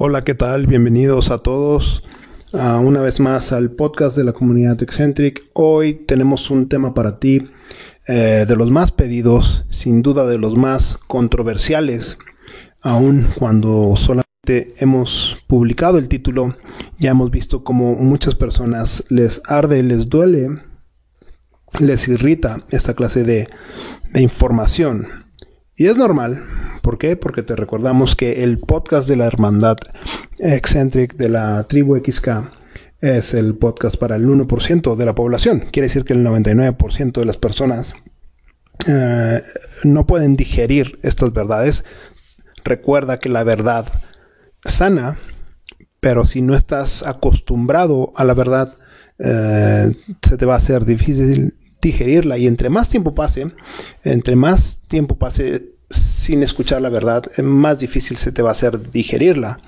Hola, ¿qué tal? Bienvenidos a todos uh, una vez más al podcast de la comunidad Eccentric. Hoy tenemos un tema para ti eh, de los más pedidos, sin duda de los más controversiales, aun cuando solamente hemos publicado el título, ya hemos visto como muchas personas les arde, les duele, les irrita esta clase de, de información. Y es normal, ¿Por qué? Porque te recordamos que el podcast de la hermandad Eccentric de la tribu XK es el podcast para el 1% de la población. Quiere decir que el 99% de las personas eh, no pueden digerir estas verdades. Recuerda que la verdad sana, pero si no estás acostumbrado a la verdad, eh, se te va a hacer difícil digerirla y entre más tiempo pase, entre más tiempo pase sin escuchar la verdad, más difícil se te va a hacer digerirla.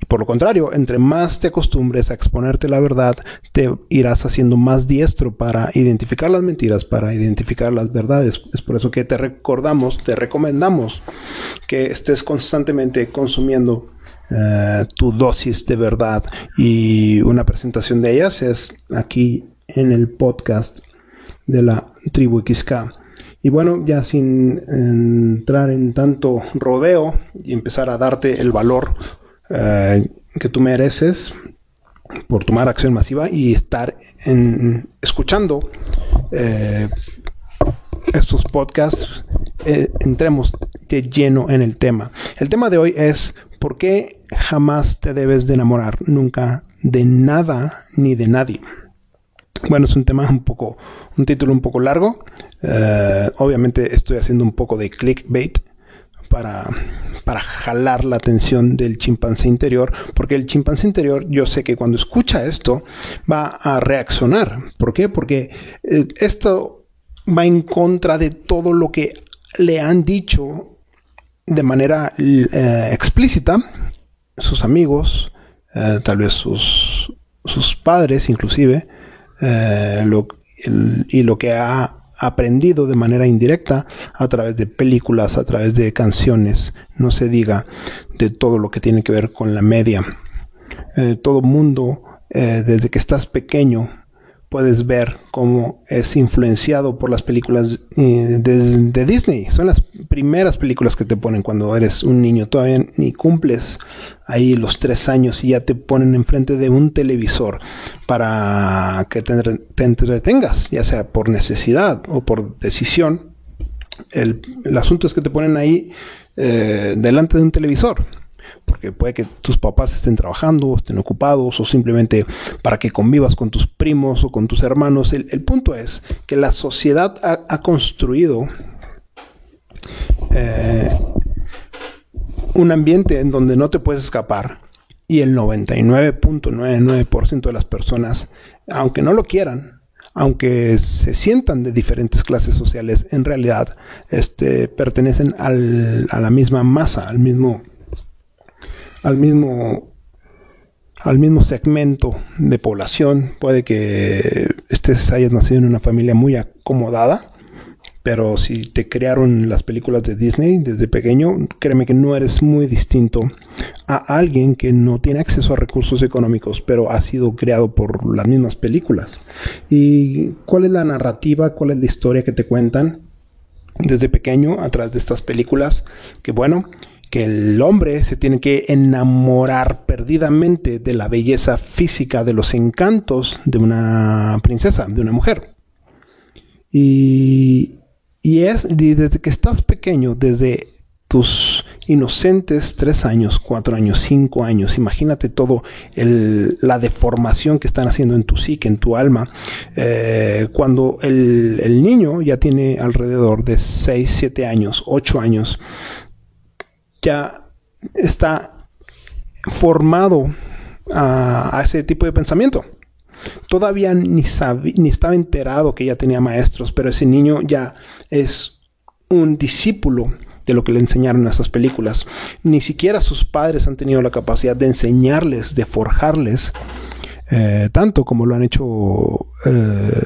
Y por lo contrario, entre más te acostumbres a exponerte la verdad, te irás haciendo más diestro para identificar las mentiras, para identificar las verdades. Es por eso que te recordamos, te recomendamos que estés constantemente consumiendo eh, tu dosis de verdad. Y una presentación de ellas es aquí en el podcast de la tribu XK. Y bueno, ya sin entrar en tanto rodeo y empezar a darte el valor eh, que tú mereces por tomar acción masiva y estar en, escuchando eh, estos podcasts, eh, entremos de lleno en el tema. El tema de hoy es ¿por qué jamás te debes de enamorar nunca de nada ni de nadie? Bueno, es un tema un poco, un título un poco largo. Eh, obviamente estoy haciendo un poco de clickbait para, para jalar la atención del chimpancé interior, porque el chimpancé interior yo sé que cuando escucha esto va a reaccionar. ¿Por qué? Porque eh, esto va en contra de todo lo que le han dicho de manera eh, explícita sus amigos, tal vez sus, sus padres inclusive, eh, y lo que ha aprendido de manera indirecta a través de películas, a través de canciones, no se diga de todo lo que tiene que ver con la media. Eh, todo mundo, eh, desde que estás pequeño, puedes ver cómo es influenciado por las películas eh, de, Disney. Son las primeras películas que te ponen cuando eres un niño. Todavía ni cumples ahí los tres años y ya te ponen enfrente de un televisor para que te, entretengas, ya sea por necesidad o por decisión. El, asunto es que te ponen ahí eh, delante de un televisor porque puede que tus papás estén trabajando, estén ocupados o simplemente para que convivas con tus primos o con tus hermanos. El, punto es que la sociedad ha, construido eh, un ambiente en donde no te puedes escapar y el 99.99% de las personas, aunque no lo quieran, aunque se sientan de diferentes clases sociales, en realidad este, pertenecen al, a la misma masa, al mismo al mismo al mismo segmento de población. Puede que estés hayas nacido en una familia muy acomodada, pero si te crearon las películas de Disney desde pequeño, créeme que no eres muy distinto a alguien que no tiene acceso a recursos económicos, pero ha sido creado por las mismas películas. ¿Y cuál es la narrativa, cuál es la historia que te cuentan desde pequeño a través de estas películas? Que bueno, que el hombre se tiene que enamorar perdidamente de la belleza física, de los encantos de una princesa, de una mujer. Y, es desde que estás pequeño, desde tus inocentes tres años, cuatro años, cinco años, imagínate todo la deformación que están haciendo en tu psique, en tu alma, eh, cuando el, el, niño ya tiene alrededor de seis, siete años, ocho años, ya está formado a, ese tipo de pensamiento. Todavía ni, ni estaba enterado que ya tenía maestros, pero ese niño ya es un discípulo de lo que le enseñaron en esas películas. Ni siquiera sus padres han tenido la capacidad de enseñarles, de forjarles, eh, tanto como lo han hecho eh,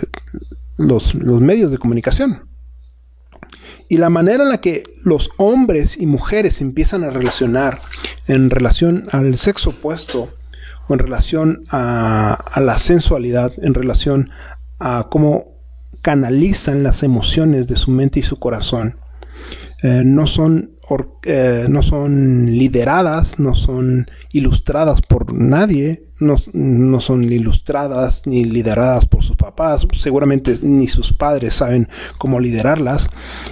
los medios de comunicación. Y la manera en la que los hombres y mujeres empiezan a relacionar en relación al sexo opuesto o en relación a, la sensualidad, en relación a cómo canalizan las emociones de su mente y su corazón, eh, no son eh, no son lideradas, no son ilustradas por nadie, no, no, son ilustradas ni lideradas por sus papás, seguramente ni sus padres saben cómo liderarlas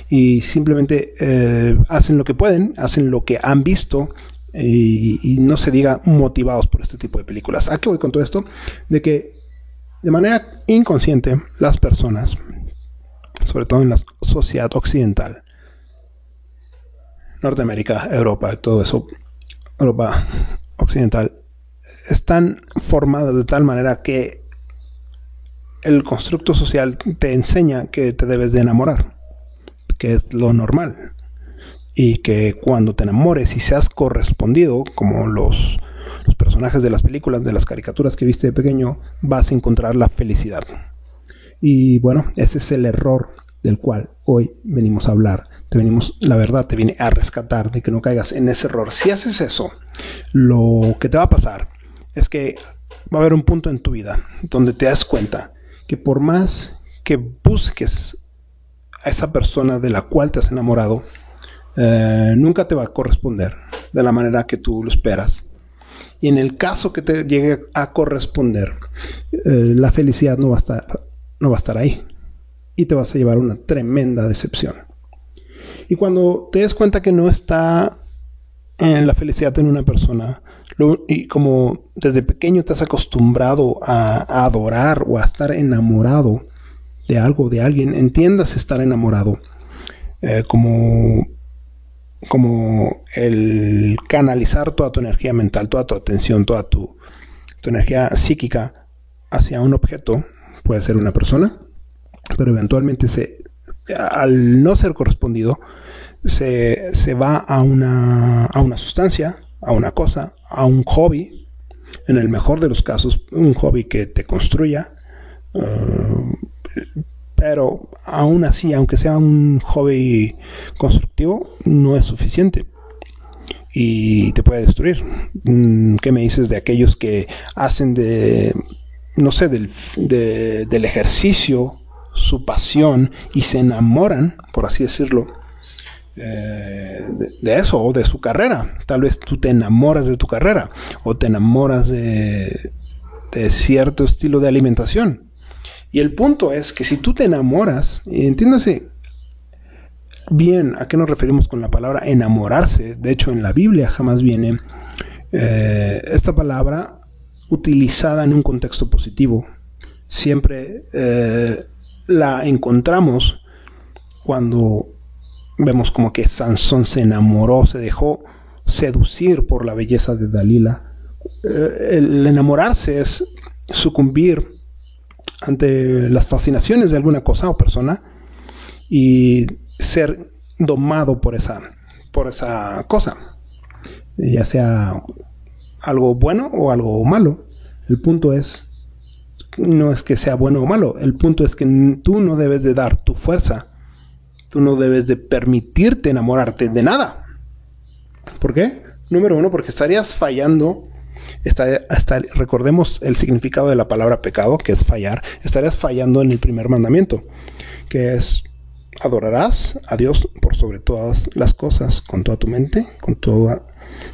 y simplemente eh, hacen lo que pueden, hacen lo que han visto y, no se diga motivados por este tipo de películas. ¿A qué voy con todo esto? De que de manera inconsciente las personas, sobre todo en la sociedad occidental, Norteamérica, Europa, todo eso, Europa occidental, están formadas de tal manera que el constructo social te enseña que te debes de enamorar, que es lo normal. Y que cuando te enamores y seas correspondido, como los, los personajes de las películas, de las caricaturas que viste de pequeño, vas a encontrar la felicidad. Y bueno, ese es el error del cual hoy venimos a hablar te venimos, la verdad, te viene a rescatar de que no caigas en ese error. Si haces eso, lo que te va a pasar es que va a haber un punto en tu vida donde te das cuenta que por más que busques a esa persona de la cual te has enamorado, eh, nunca te va a corresponder de la manera que tú lo esperas. Y en el caso que te llegue a corresponder, eh, la felicidad no va a estar, no va a estar ahí. Y te vas a llevar una tremenda decepción. Y cuando te des cuenta que no está en la felicidad en una persona, y como desde pequeño te has acostumbrado a, adorar o a estar enamorado de algo, de alguien, entiendas estar enamorado eh, como, como el canalizar toda tu energía mental, toda tu atención, toda tu, energía psíquica hacia un objeto, puede ser una persona, pero eventualmente se, al no ser correspondido, se, se va a una, a una sustancia, a una cosa, a un hobby, en el mejor de los casos, un hobby que te construya, uh, pero aún así, aunque sea un hobby constructivo, no es suficiente y te puede destruir. Mm, ¿Qué me dices de aquellos que hacen de, no sé, del, del ejercicio su pasión y se enamoran, por así decirlo, eh, de, eso o de su carrera. Tal vez tú te enamoras de tu carrera o te enamoras de, de cierto estilo de alimentación. Y el punto es que si tú te enamoras, entiéndase bien a qué nos referimos con la palabra enamorarse, de hecho en la Biblia jamás viene eh, esta palabra utilizada en un contexto positivo. Siempre eh, la encontramos cuando vemos como que Sansón se enamoró, se dejó seducir por la belleza de Dalila. Eh, el enamorarse es sucumbir ante las fascinaciones de alguna cosa o persona y ser domado por esa, por esa cosa, ya sea algo bueno o algo malo. El punto es, no es que sea bueno o malo, el punto es que tú no debes de dar tu fuerza Tú no debes de permitirte enamorarte de nada. ¿Por qué? Número uno, porque estarías fallando. Recordemos el significado de la palabra pecado, que es fallar. Estarías fallando en el primer mandamiento, que es adorarás a Dios por sobre todas las cosas, con toda tu mente, con todas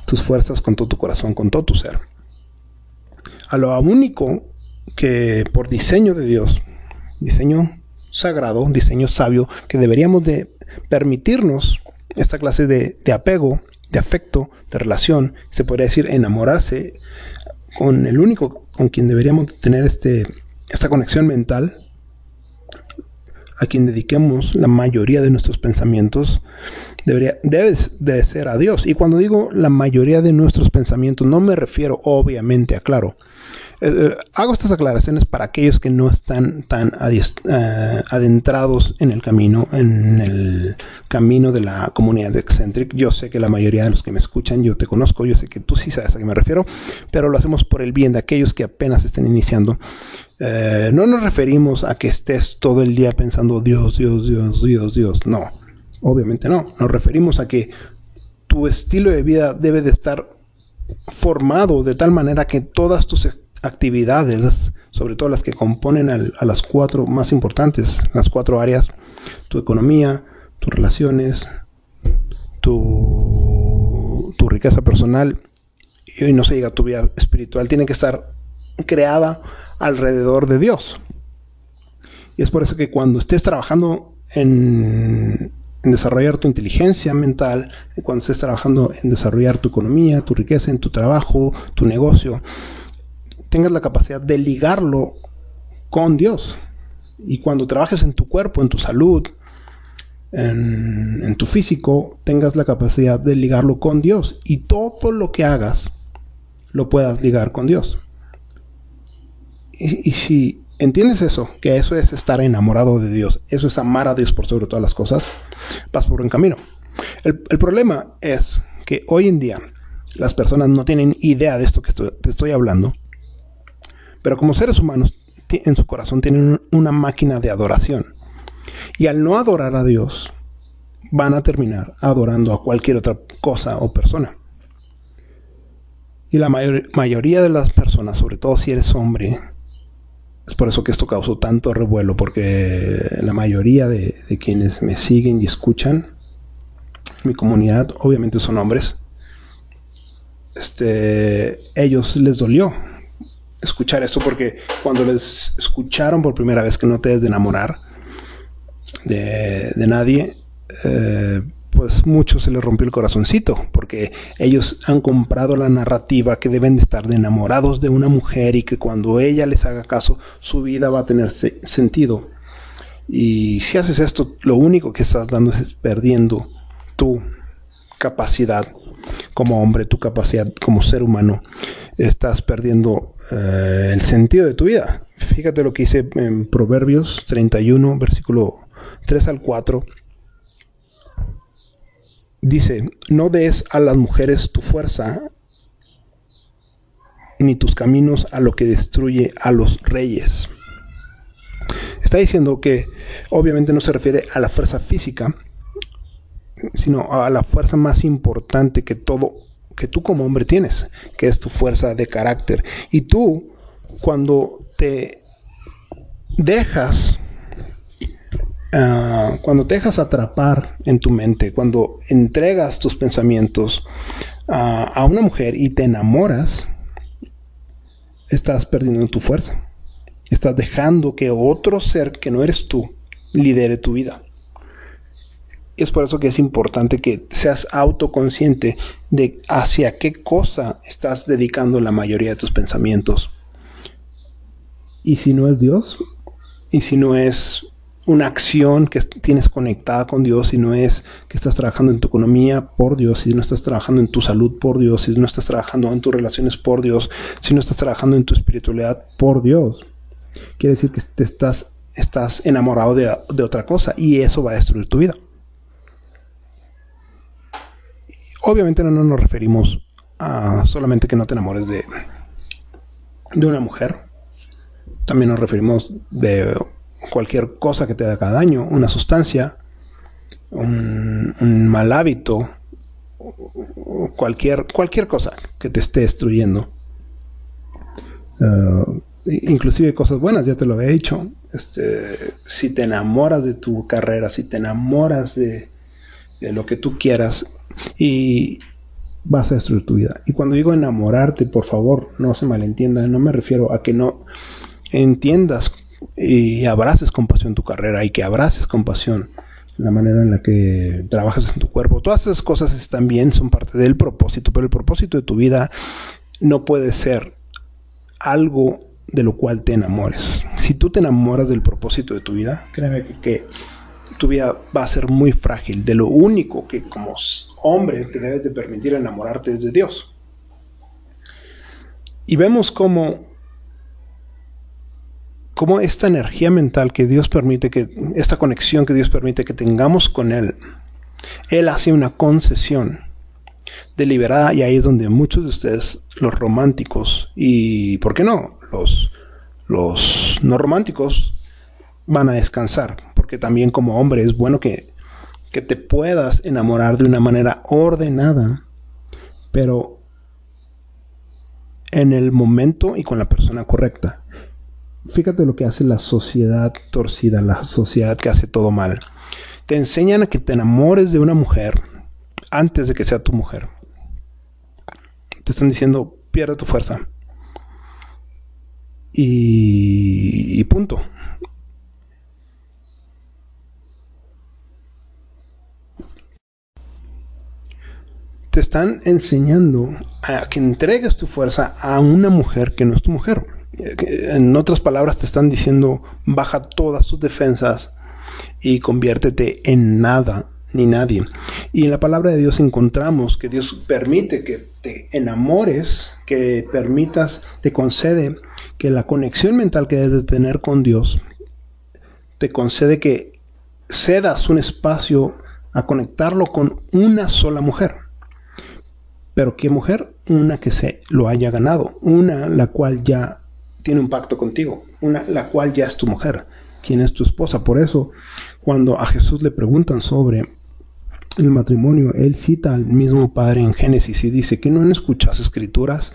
tus fuerzas, con todo tu corazón, con todo tu ser. A lo único que por diseño de Dios, diseño sagrado, diseño sabio, que deberíamos de permitirnos esta clase de, apego, de afecto, de relación, se podría decir enamorarse con el único con quien deberíamos tener este, esta conexión mental, a quien dediquemos la mayoría de nuestros pensamientos, debería, debe de ser a Dios. Y cuando digo la mayoría de nuestros pensamientos, no me refiero obviamente a, claro, eh, eh, hago estas aclaraciones para aquellos que no están tan eh, adentrados en el camino, en el camino de la comunidad de Eccentric. Yo sé que la mayoría de los que me escuchan, yo te conozco, yo sé que tú sí sabes a qué me refiero, pero lo hacemos por el bien de aquellos que apenas estén iniciando. No nos referimos a que estés todo el día pensando Dios, Dios, Dios, Dios, Dios. No. Obviamente no. Nos referimos a que tu estilo de vida debe de estar formado de tal manera que todas tus actividades, sobre todo las que componen a las cuatro más importantes, las cuatro áreas, tu economía, tus relaciones, tu, tu riqueza personal y no se diga tu vida espiritual, tiene que estar creada alrededor de Dios. Y es por eso que cuando estés trabajando en, desarrollar tu inteligencia mental, cuando estés trabajando en desarrollar tu economía, tu riqueza, en tu trabajo, tu negocio, tengas la capacidad de ligarlo con Dios. Y cuando trabajes en tu cuerpo, en tu salud, en, tu físico, tengas la capacidad de ligarlo con Dios. Y todo lo que hagas, lo puedas ligar con Dios. Y, si entiendes eso, que eso es estar enamorado de Dios, eso es amar a Dios por sobre todas las cosas, vas por buen camino. El, el problema es que hoy en día las personas no tienen idea de esto que estoy, te estoy hablando, pero como seres humanos en su corazón tienen una máquina de adoración. Y al no adorar a Dios, van a terminar adorando a cualquier otra cosa o persona. Y la mayor, mayoría de las personas, sobre todo si eres hombre, es por eso que esto causó tanto revuelo, porque la mayoría de, quienes me siguen y escuchan, mi comunidad, obviamente son hombres, este, ellos les dolió escuchar esto porque cuando les escucharon por primera vez que no te des de enamorar de, de nadie, eh, pues mucho se les rompió el corazoncito, porque ellos han comprado la narrativa que deben de estar enamorados de una mujer y que cuando ella les haga caso, su vida va a tener sentido. Y si haces esto, lo único que estás dando es perdiendo tu capacidad como hombre, tu capacidad como ser humano. Estás perdiendo eh, el sentido de tu vida. Fíjate lo que dice en Proverbios 31, versículo 3 al 4 Dice, no des a las mujeres tu fuerza, ni tus caminos a lo que destruye a los reyes. Está diciendo que obviamente no se refiere a la fuerza física, sino a la fuerza más importante que todo, que tú como hombre tienes, que es tu fuerza de carácter. Y tú, cuando te dejas Ah, cuando te dejas atrapar en tu mente, cuando entregas tus pensamientos a una mujer y te enamoras, estás perdiendo tu fuerza. Estás dejando que otro ser que no eres tú lidere tu vida. Es por eso que es importante que seas autoconsciente de hacia qué cosa estás dedicando la mayoría de tus pensamientos. Y si no es Dios, y si no es una acción que tienes conectada con Dios y no es que estás trabajando en tu economía por Dios, si no estás trabajando en tu salud por Dios, si no estás trabajando en tus relaciones por Dios, si no estás trabajando en tu espiritualidad por Dios. Quiere decir que te estás, estás enamorado de, de otra cosa y eso va a destruir tu vida. Obviamente no nos referimos a solamente que no te enamores de, de una mujer. También nos referimos de cualquier cosa que te haga daño, una sustancia, un, mal hábito, cualquier, cualquier cosa que te esté destruyendo. Uh, inclusive cosas buenas, ya te lo había dicho. Este, si te enamoras de tu carrera, si te enamoras de, de lo que tú quieras y vas a destruir tu vida. Y cuando digo enamorarte, por favor, no se malentienda, no me refiero a que no entiendas y abraces con pasión tu carrera y que abraces con pasión la manera en la que trabajas en tu cuerpo. Todas esas cosas están bien, son parte del propósito, pero el propósito de tu vida no puede ser algo de lo cual te enamores. Si tú te enamoras del propósito de tu vida, créeme que, tu vida va a ser muy frágil. De lo único que como hombre te debes de permitir enamorarte es de Dios. Y vemos cómo cómo esta energía mental que Dios permite, que esta conexión que Dios permite que tengamos con Él, Él hace una concesión deliberada y ahí es donde muchos de ustedes, los románticos y, ¿por qué no? Los, los no románticos van a descansar, porque también como hombre es bueno que, que te puedas enamorar de una manera ordenada, pero en el momento y con la persona correcta. Fíjate lo que hace la sociedad torcida, la sociedad que hace todo mal. Te enseñan a que te enamores de una mujer antes de que sea tu mujer. Te están diciendo, pierde tu fuerza. Y, y punto. te están enseñando a que entregues tu fuerza a una mujer que no es tu mujer. En otras palabras, te están diciendo, baja todas tus defensas y conviértete en nada ni nadie. Y en la palabra de Dios encontramos que Dios permite que te enamores, que permitas, te concede que la conexión mental que debes de tener con Dios, te concede que cedas un espacio a conectarlo con una sola mujer. Pero ¿qué mujer? Una que se lo haya ganado, una la cual ya tiene un pacto contigo, una la cual ya es tu mujer, quien es tu esposa. Por eso, cuando a Jesús le preguntan sobre el matrimonio, él cita al mismo Padre en Génesis y dice que no han escuchado escrituras.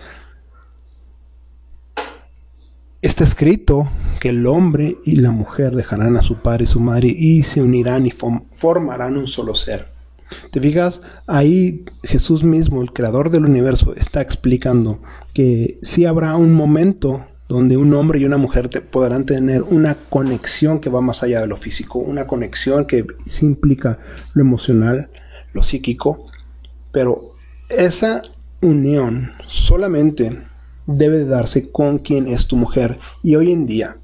Está escrito que el hombre y la mujer dejarán a su padre y su madre y se unirán y formarán un solo ser. Te fijas, ahí Jesús mismo, el creador del universo, está explicando que sí habrá un momento donde un hombre y una mujer podrán tener una conexión que va más allá de lo físico, una conexión que sí implica lo emocional, lo psíquico, pero esa unión solamente debe darse con quien es tu mujer. Y hoy en día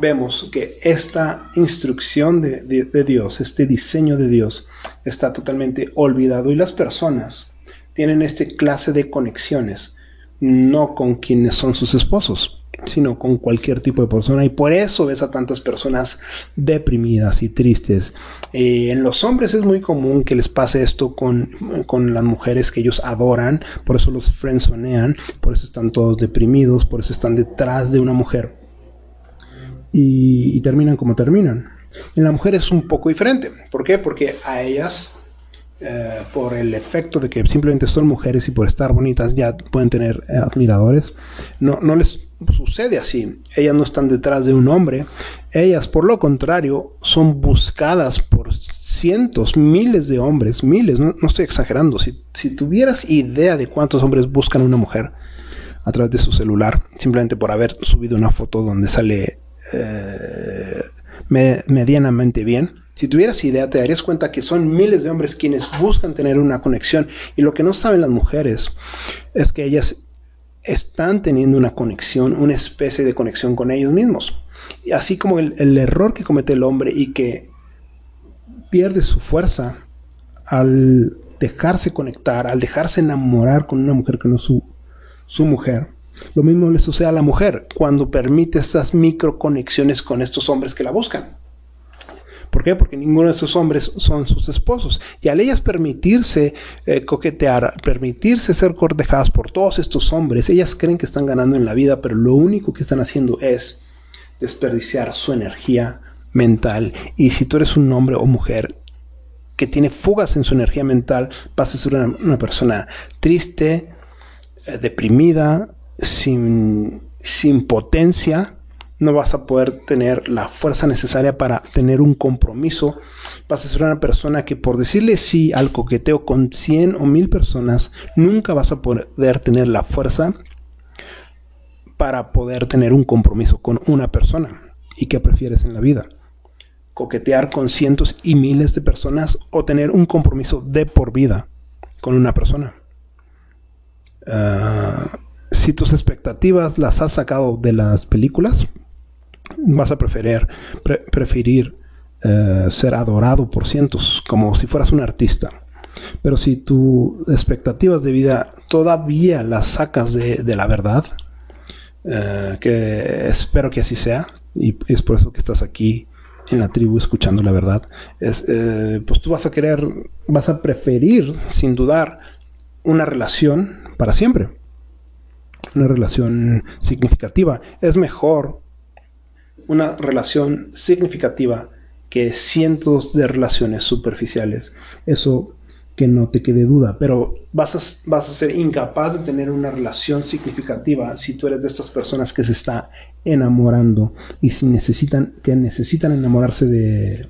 vemos que esta instrucción de, Dios, este diseño de Dios, está totalmente olvidado y las personas tienen este clase de conexiones, no con quienes son sus esposos, sino con cualquier tipo de persona y por eso ves a tantas personas deprimidas y tristes. Eh, en los hombres es muy común que les pase esto con, con, las mujeres que ellos adoran, por eso los friendzonean, por eso están todos deprimidos, por eso están detrás de una mujer y, terminan como terminan. En la mujer es un poco diferente. ¿Por qué? Porque a ellas, eh, por el efecto de que simplemente son mujeres y por estar bonitas ya pueden tener admiradores, no, no les sucede así. Ellas no están detrás de un hombre. Ellas, por lo contrario, son buscadas por cientos, miles de hombres, miles, no, estoy exagerando. Si, tuvieras idea de cuántos hombres buscan a una mujer a través de su celular, simplemente por haber subido una foto donde sale eh, medianamente bien, si tuvieras idea, te darías cuenta que son miles de hombres quienes buscan tener una conexión y lo que no saben las mujeres es que ellas están teniendo una conexión, una especie de conexión con ellos mismos. Y así como el, error que comete el hombre y que pierde su fuerza al dejarse conectar, al dejarse enamorar con una mujer que no es su, su mujer, lo mismo le sucede a la mujer cuando permite esas microconexiones con estos hombres que la buscan. ¿Por qué? Porque ninguno de esos hombres son sus esposos. Y al ellas permitirse eh, coquetear, permitirse ser cortejadas por todos estos hombres, ellas creen que están ganando en la vida, pero lo único que están haciendo es desperdiciar su energía mental. Y si tú eres un hombre o mujer que tiene fugas en su energía mental, vas a ser una, persona triste, eh, deprimida, sin, sin potencia, no vas a poder tener la fuerza necesaria para tener un compromiso. Vas a ser una persona que por decirle sí al coqueteo con 100 o 1000 personas, nunca vas a poder tener la fuerza para poder tener un compromiso con una persona. ¿Y qué prefieres en la vida? ¿Coquetear con cientos y miles de personas o tener un compromiso de por vida con una persona? Ah, si tus expectativas las has sacado de las películas, vas a preferir, preferir eh, ser adorado por cientos, como si fueras un artista. Pero si tus expectativas de vida todavía las sacas de, la verdad, eh, que espero que así sea, y es por eso que estás aquí en la tribu escuchando la verdad, es, eh, pues tú vas a querer, vas a preferir, sin dudar, una relación para siempre una relación significativa. Es mejor una relación significativa que cientos de relaciones superficiales. Eso que no te quede duda, pero vas a, vas a ser incapaz de tener una relación significativa si tú eres de estas personas que se está enamorando y si necesitan, que necesitan enamorarse de,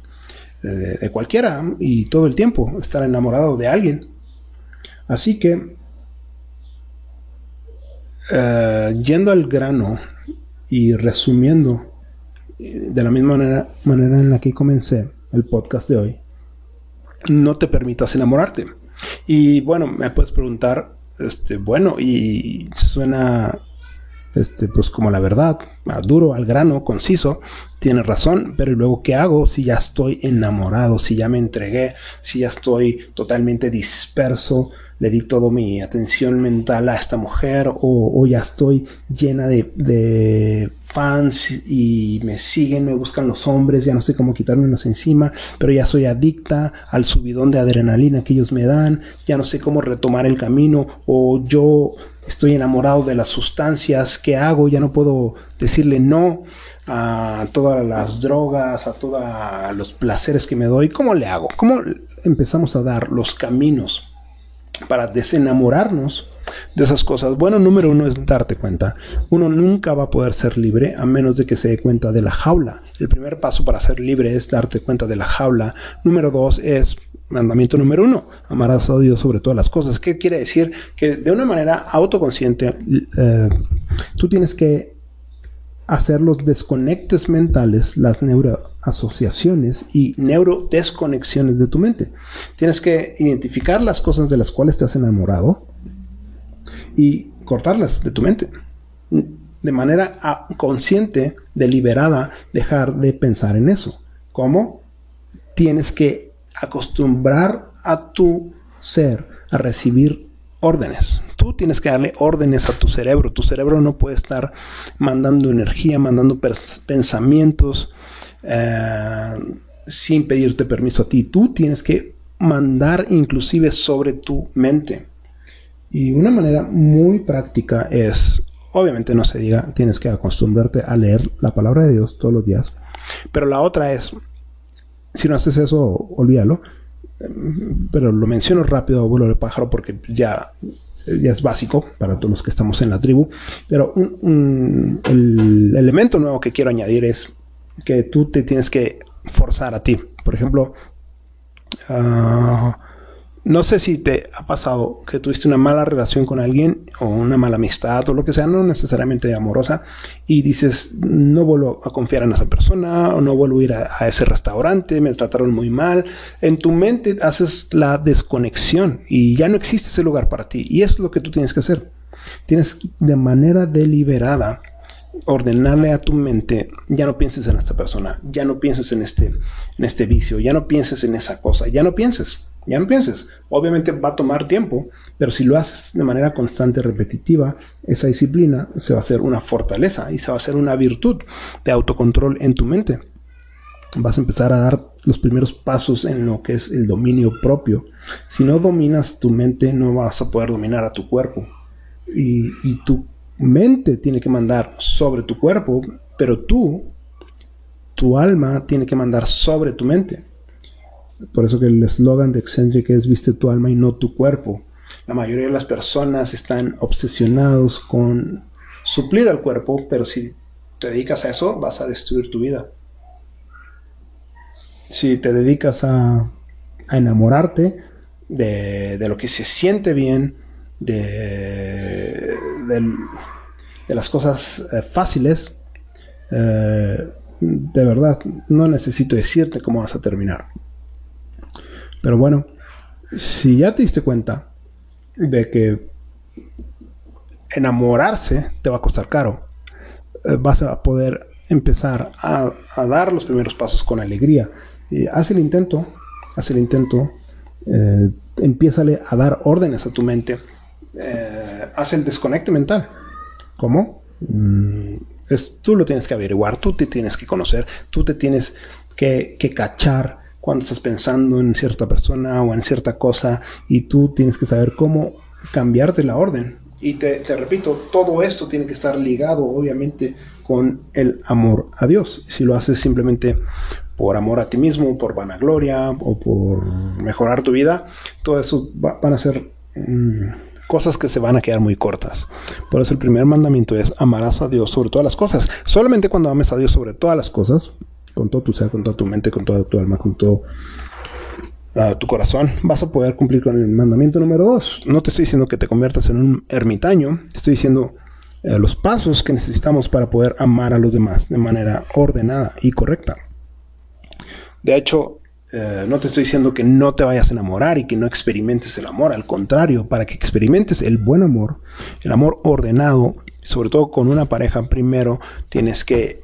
de, cualquiera y todo el tiempo estar enamorado de alguien. Así que, eh, yendo al grano y resumiendo de la misma manera, manera en la que comencé el podcast de hoy, no te permitas enamorarte. Y bueno, me puedes preguntar, este, bueno, y suena este, pues como la verdad, duro, al grano, conciso, tiene razón, pero luego qué hago si ya estoy enamorado, si ya me entregué, si ya estoy totalmente disperso, di toda mi atención mental a esta mujer o, ya estoy llena de, fans y me siguen, me buscan los hombres, ya no sé cómo quitármelos encima, pero ya soy adicta al subidón de adrenalina que ellos me dan, ya no sé cómo retomar el camino o yo estoy enamorado de las sustancias, ¿qué hago? Ya no puedo decirle no a todas las drogas, a todos los placeres que me doy. ¿Cómo le hago? ¿Cómo empezamos a dar los caminos para desenamorarnos de esas cosas? Bueno, número uno es darte cuenta. Uno nunca va a poder ser libre a menos de que se dé cuenta de la jaula. El primer paso para ser libre es darte cuenta de la jaula. Número dos es mandamiento número uno, amarás a Dios sobre todas las cosas. ¿Qué quiere decir? Que de una manera autoconsciente eh, tú tienes que hacer los desconectes mentales, las neuroasociaciones y neurodesconexiones de tu mente. Tienes que identificar las cosas de las cuales te has enamorado y cortarlas de tu mente. De manera ah, consciente, deliberada, dejar de pensar en eso. ¿Cómo? Tienes que acostumbrar a tu ser a recibir órdenes. Tú tienes que darle órdenes a tu cerebro. Tu cerebro no puede estar mandando energía, mandando pensamientos eh, sin pedirte permiso a ti. Tú tienes que mandar inclusive sobre tu mente. Y una manera muy práctica es, obviamente no se diga, tienes que acostumbrarte a leer la palabra de Dios todos los días. Pero la otra es, si no haces eso, olvídalo pero lo menciono rápido, abuelo de pájaro, porque ya, ya es básico para todos los que estamos en la tribu. Pero el elemento nuevo que quiero añadir es que tú te tienes que forzar a ti. Por ejemplo, uh, no sé si te ha pasado que tuviste una mala relación con alguien o una mala amistad o lo que sea, no necesariamente amorosa, y dices, no vuelvo a confiar en esa persona o no vuelvo a ir a, ese restaurante, me trataron muy mal. En tu mente haces la desconexión y ya no existe ese lugar para ti. Y eso es lo que tú tienes que hacer. Tienes de manera deliberada ordenarle a tu mente, ya no pienses en esta persona, ya no pienses en este, en este vicio, ya no pienses en esa cosa, ya no pienses. Ya no pienses. Obviamente va a tomar tiempo, pero si lo haces de manera constante, repetitiva, esa disciplina se va a hacer una fortaleza y se va a hacer una virtud de autocontrol en tu mente. Vas a empezar a dar los primeros pasos en lo que es el dominio propio. Si no dominas tu mente, no vas a poder dominar a tu cuerpo. Y, y tu mente tiene que mandar sobre tu cuerpo, pero tú, tu alma, tiene que mandar sobre tu mente. Por eso que el eslogan de Eccentric es viste tu alma y no tu cuerpo. La mayoría de las personas están obsesionados con suplir al cuerpo, pero si te dedicas a eso, vas a destruir tu vida. Si te dedicas a, enamorarte de, lo que se siente bien, de, de, las cosas eh, fáciles, eh, de verdad, no necesito decirte cómo vas a terminar. Pero bueno, si ya te diste cuenta de que enamorarse te va a costar caro, eh, vas a poder empezar a, dar los primeros pasos con alegría. Y haz el intento, haz el intento, eh, empiézale a dar órdenes a tu mente, eh, haz el desconecte mental. ¿Cómo? Mm, tú lo tienes que averiguar, tú te tienes que conocer, tú te tienes que, que cachar cuando estás pensando en cierta persona o en cierta cosa y tú tienes que saber cómo cambiarte la orden. Y te, repito, todo esto tiene que estar ligado obviamente con el amor a Dios. Si lo haces simplemente por amor a ti mismo, por vanagloria o por mejorar tu vida, todo eso van a ser mm, cosas que se van a quedar muy cortas. Por eso el primer mandamiento es amarás a Dios sobre todas las cosas. Solamente cuando ames a Dios sobre todas las cosas, con todo tu ser, con toda tu mente, con toda tu alma, con todo uh, tu corazón, vas a poder cumplir con el mandamiento número dos. No te estoy diciendo que te conviertas en un ermitaño, te estoy diciendo eh, los pasos que necesitamos para poder amar a los demás de manera ordenada y correcta. De hecho, eh, no te estoy diciendo que no te vayas a enamorar y que no experimentes el amor. Al contrario, para que experimentes el buen amor, el amor ordenado, sobre todo con una pareja, primero tienes que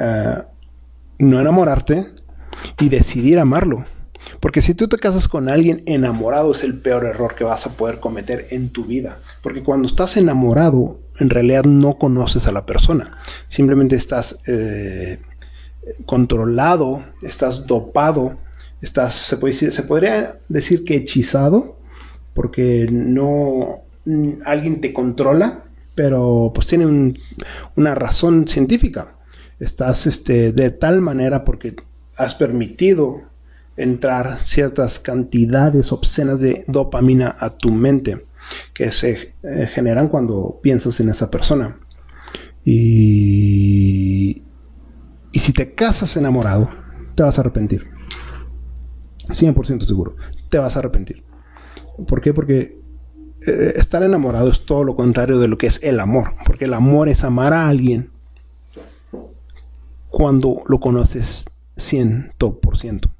eh, no enamorarte y decidir amarlo. Porque si tú te casas con alguien enamorado es el peor error que vas a poder cometer en tu vida. Porque cuando estás enamorado, en realidad no conoces a la persona. Simplemente estás eh, controlado, estás dopado, estás, se, puede se podría decir que hechizado, porque no alguien te controla, pero pues tiene una razón científica. Estás este, de tal manera porque has permitido entrar ciertas cantidades obscenas de dopamina a tu mente que se eh, generan cuando piensas en esa persona. Y, y si te casas enamorado, te vas a arrepentir. 100% seguro, te vas a arrepentir. ¿Por qué? Porque eh, estar enamorado es todo lo contrario de lo que es el amor. Porque el amor es amar a alguien cuando lo conoces 100%.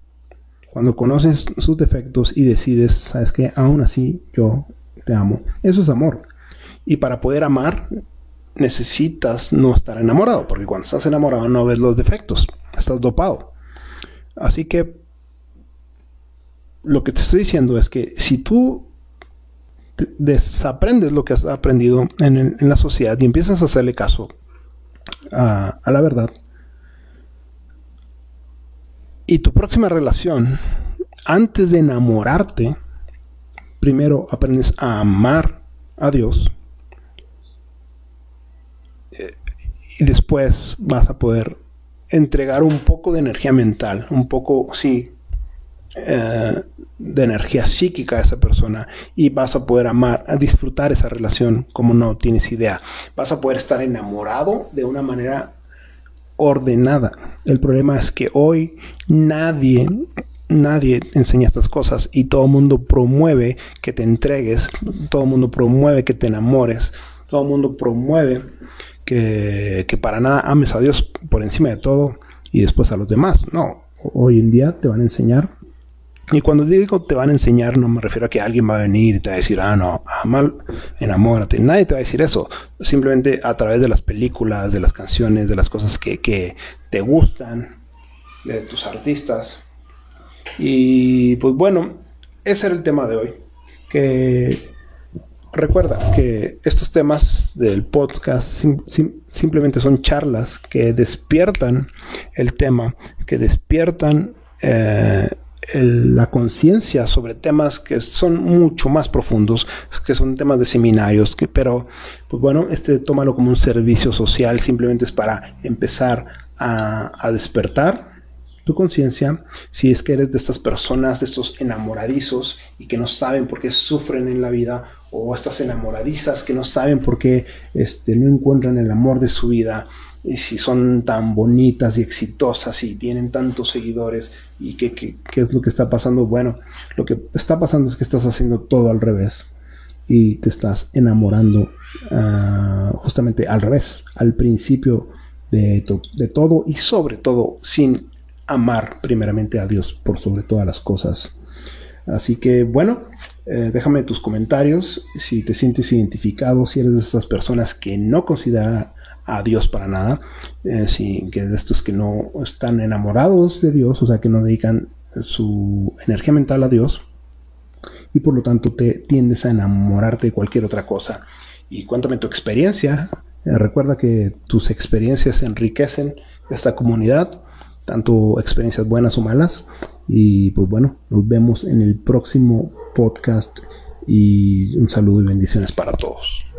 Cuando conoces sus defectos y decides, sabes que aún así yo te amo. Eso es amor. Y para poder amar necesitas no estar enamorado, porque cuando estás enamorado no ves los defectos, estás dopado. Así que lo que te estoy diciendo es que si tú desaprendes lo que has aprendido en, la sociedad y empiezas a hacerle caso a la verdad, y tu próxima relación, antes de enamorarte, primero aprendes a amar a Dios. Eh, y después vas a poder entregar un poco de energía mental, un poco, sí, eh, de energía psíquica a esa persona y vas a poder amar, a disfrutar esa relación como no tienes idea. Vas a poder estar enamorado de una manera ordenada. El problema es que hoy nadie, nadie enseña estas cosas y todo el mundo promueve que te entregues, todo el mundo promueve que te enamores, todo el mundo promueve que, que para nada ames a Dios por encima de todo y después a los demás. No, hoy en día te van a enseñar y cuando digo te van a enseñar, no me refiero a que alguien va a venir y te va a decir, ah, no, mal, enamórate. Nadie te va a decir eso. Simplemente a través de las películas, de las canciones, de las cosas que, que te gustan, de tus artistas. Y pues bueno, ese era el tema de hoy. Que recuerda que estos temas del podcast simplemente son charlas que despiertan el tema, que despiertan eh, la conciencia sobre temas que son mucho más profundos, que son temas de seminarios, que, pero pues bueno, este tómalo como un servicio social, simplemente es para empezar a, a despertar tu conciencia, si es que eres de estas personas, de estos enamoradizos y que no saben por qué sufren en la vida, o estas enamoradizas que no saben por qué este, no encuentran el amor de su vida, y si son tan bonitas y exitosas y tienen tantos seguidores y qué, qué, es lo que está pasando. Bueno, lo que está pasando es que estás haciendo todo al revés y te estás enamorando uh, justamente al revés, al principio de, de todo y sobre todo sin amar primeramente a Dios por sobre todas las cosas. Así que bueno, eh, déjame tus comentarios si te sientes identificado, si eres de estas personas que no considera a Dios para nada, eh, que de estos que no están enamorados de Dios, o sea, que no dedican su energía mental a Dios, y por lo tanto te tiendes a enamorarte de cualquier otra cosa. Y cuéntame tu experiencia. Eh, recuerda que tus experiencias enriquecen esta comunidad, tanto experiencias buenas o malas. Y pues bueno, nos vemos en el próximo podcast y un saludo y bendiciones para todos.